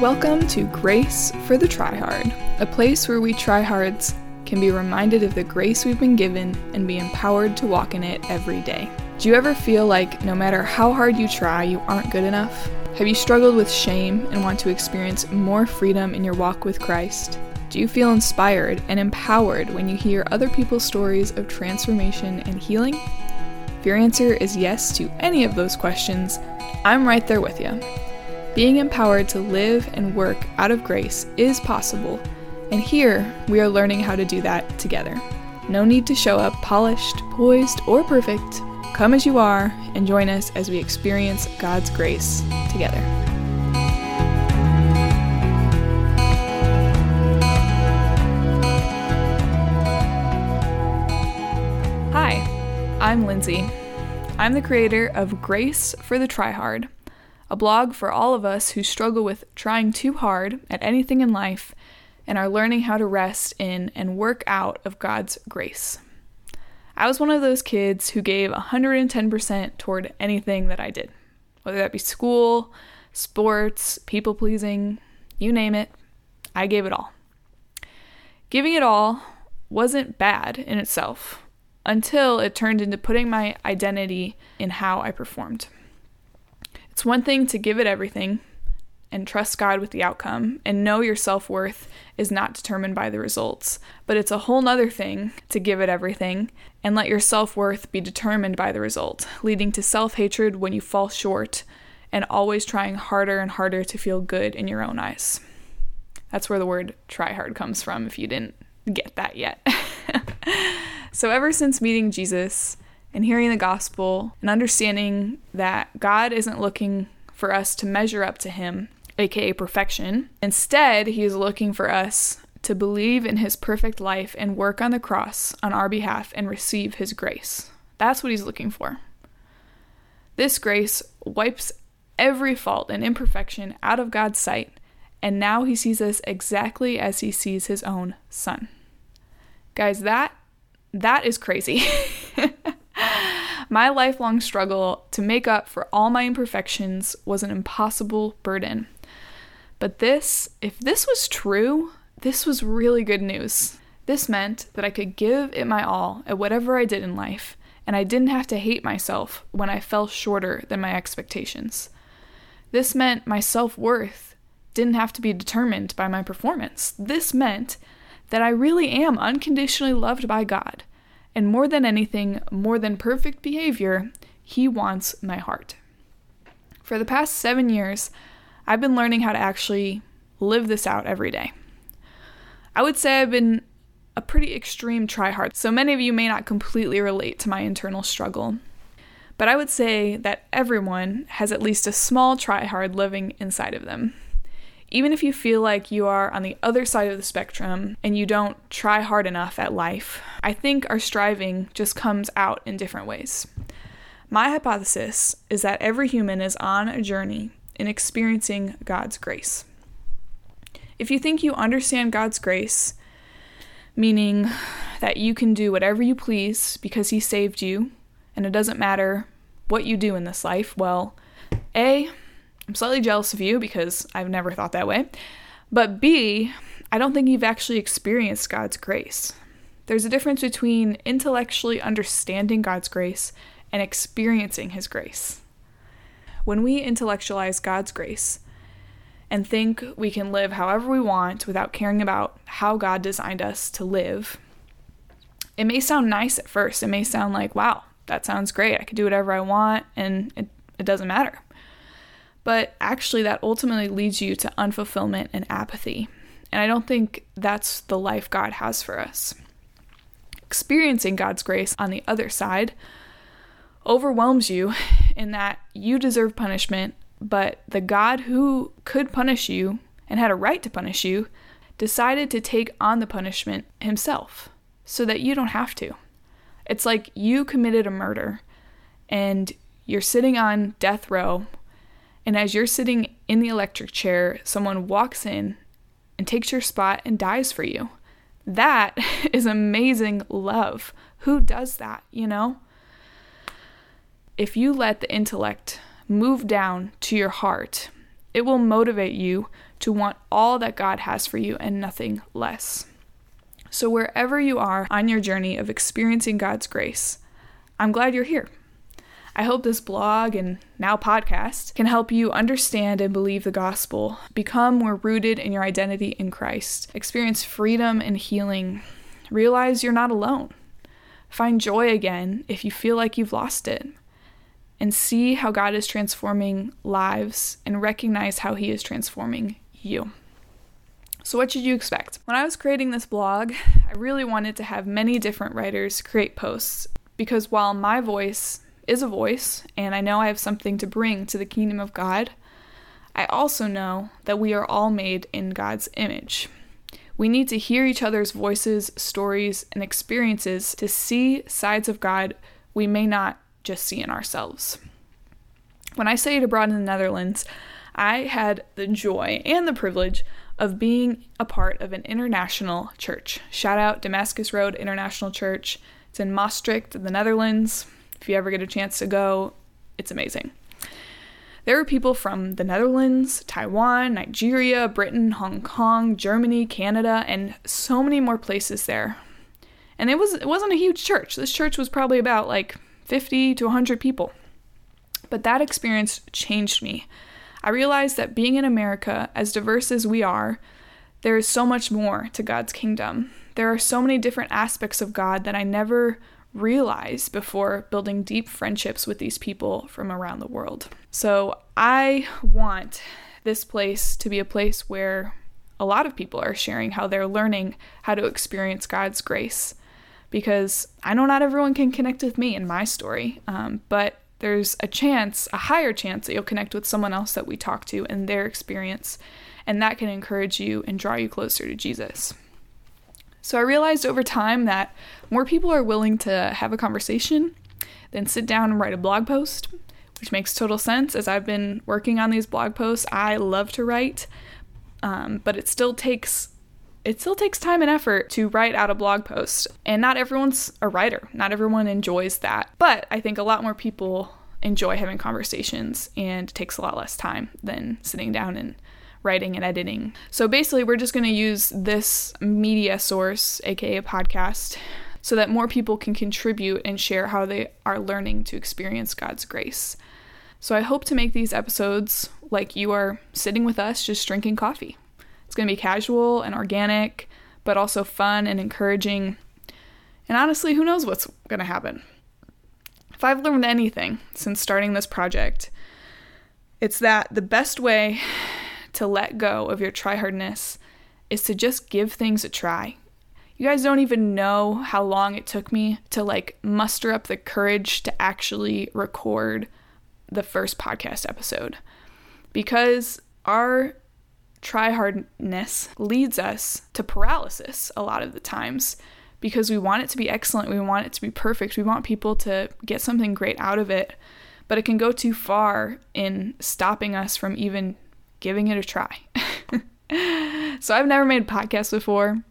Welcome to Grace for the Tryhard, a place where we tryhards can be reminded of the grace we've been given and be empowered to walk in it every day. Do you ever feel like no matter how hard you try, you aren't good enough? Have you struggled with shame and want to experience more freedom in your walk with Christ? Do you feel inspired and empowered when you hear other people's stories of transformation and healing? If your answer is yes to any of those questions, I'm right there with you. Being empowered to live and work out of grace is possible, and here we are learning how to do that together. No need to show up polished, poised, or perfect. Come as you are and join us as we experience God's grace together. Hi, I'm Lindsay. I'm the creator of Grace for the Tryhard, a blog for all of us who struggle with trying too hard at anything in life and are learning how to rest in and work out of God's grace. I was one of those kids who gave 110% toward anything that I did, whether that be school, sports, people pleasing, you name it, I gave it all. Giving it all wasn't bad in itself until it turned into putting my identity in how I performed. It's one thing to give it everything and trust God with the outcome and know your self worth is not determined by the results. But it's a whole nother thing to give it everything and let your self worth be determined by the result, leading to self hatred when you fall short and always trying harder and harder to feel good in your own eyes. That's where the word try hard comes from if you didn't get that yet. so, ever since meeting Jesus and hearing the gospel and understanding that God isn't looking for us to measure up to Him, aka perfection, instead, He is looking for us to believe in His perfect life and work on the cross on our behalf and receive His grace. That's what He's looking for. This grace wipes every fault and imperfection out of God's sight, and now He sees us exactly as He sees His own Son. Guys, that that is crazy. my lifelong struggle to make up for all my imperfections was an impossible burden. But this, if this was true, this was really good news. This meant that I could give it my all at whatever I did in life, and I didn't have to hate myself when I fell shorter than my expectations. This meant my self worth didn't have to be determined by my performance. This meant that I really am unconditionally loved by God. And more than anything, more than perfect behavior, He wants my heart. For the past seven years, I've been learning how to actually live this out every day. I would say I've been a pretty extreme tryhard, so many of you may not completely relate to my internal struggle. But I would say that everyone has at least a small tryhard living inside of them. Even if you feel like you are on the other side of the spectrum and you don't try hard enough at life, I think our striving just comes out in different ways. My hypothesis is that every human is on a journey in experiencing God's grace. If you think you understand God's grace, meaning that you can do whatever you please because He saved you, and it doesn't matter what you do in this life, well, A, I'm slightly jealous of you because I've never thought that way. But B, I don't think you've actually experienced God's grace. There's a difference between intellectually understanding God's grace and experiencing His grace. When we intellectualize God's grace and think we can live however we want without caring about how God designed us to live, it may sound nice at first. It may sound like, wow, that sounds great. I could do whatever I want and it, it doesn't matter. But actually, that ultimately leads you to unfulfillment and apathy. And I don't think that's the life God has for us. Experiencing God's grace on the other side overwhelms you in that you deserve punishment, but the God who could punish you and had a right to punish you decided to take on the punishment himself so that you don't have to. It's like you committed a murder and you're sitting on death row and as you're sitting in the electric chair, someone walks in and takes your spot and dies for you. That is amazing love. Who does that, you know? If you let the intellect move down to your heart, It will motivate you to want all that God has for you and nothing less. So, wherever you are on your journey of experiencing God's grace, I'm glad you're here. I hope this blog and now podcast can help you understand and believe the gospel, become more rooted in your identity in Christ, experience freedom and healing, realize you're not alone, find joy again if you feel like you've lost it, and see how God is transforming lives and recognize how He is transforming you. So, what should you expect? When I was creating this blog, I really wanted to have many different writers create posts because while my voice is a voice and I know I have something to bring to the kingdom of God, I also know that we are all made in God's image. We need to hear each other's voices, stories, and experiences to see sides of God we may not just see in ourselves. When I studied abroad in the Netherlands, I had the joy and the privilege of being a part of an international church. Shout out Damascus Road International Church. It's in Maastricht, the Netherlands. If you ever get a chance to go, it's amazing. There were people from the Netherlands, Taiwan, Nigeria, Britain, Hong Kong, Germany, Canada, and so many more places there. And it was it wasn't a huge church. This church was probably about like 50 to 100 people. But that experience changed me. I realized that being in America, as diverse as we are, there is so much more to God's kingdom. There are so many different aspects of God that I never realized before building deep friendships with these people from around the world. So I want this place to be a place where a lot of people are sharing how they're learning how to experience God's grace. Because I know not everyone can connect with me in my story, um, but there's a chance, a higher chance, that you'll connect with someone else that we talk to and their experience, and that can encourage you and draw you closer to Jesus. So I realized over time that more people are willing to have a conversation than sit down and write a blog post, which makes total sense as I've been working on these blog posts. I love to write, um, but it still takes it still takes time and effort to write out a blog post, and not everyone's a writer. Not everyone enjoys that, but I think a lot more people enjoy having conversations, and it takes a lot less time than sitting down and writing and editing. So basically, we're just going to use this media source, aka podcast, so that more people can contribute and share how they are learning to experience God's grace. So I hope to make these episodes like you are sitting with us just drinking coffee. It's going to be casual and organic, but also fun and encouraging. And honestly, who knows what's going to happen? If I've learned anything since starting this project, it's that the best way to let go of your tryhardness is to just give things a try. You guys don't even know how long it took me to like muster up the courage to actually record the first podcast episode. Because our tryhardness leads us to paralysis a lot of the times. Because we want it to be excellent, we want it to be perfect, we want people to get something great out of it, but it can go too far in stopping us from even giving it a try. so I've never made a podcast before,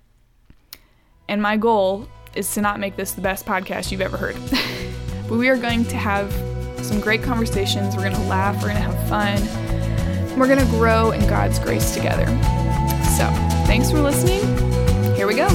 and my goal is to not make this the best podcast you've ever heard. but we are going to have some great conversations. We're going to laugh, we're going to have fun. We're going to grow in God's grace together. So, thanks for listening. Here we go.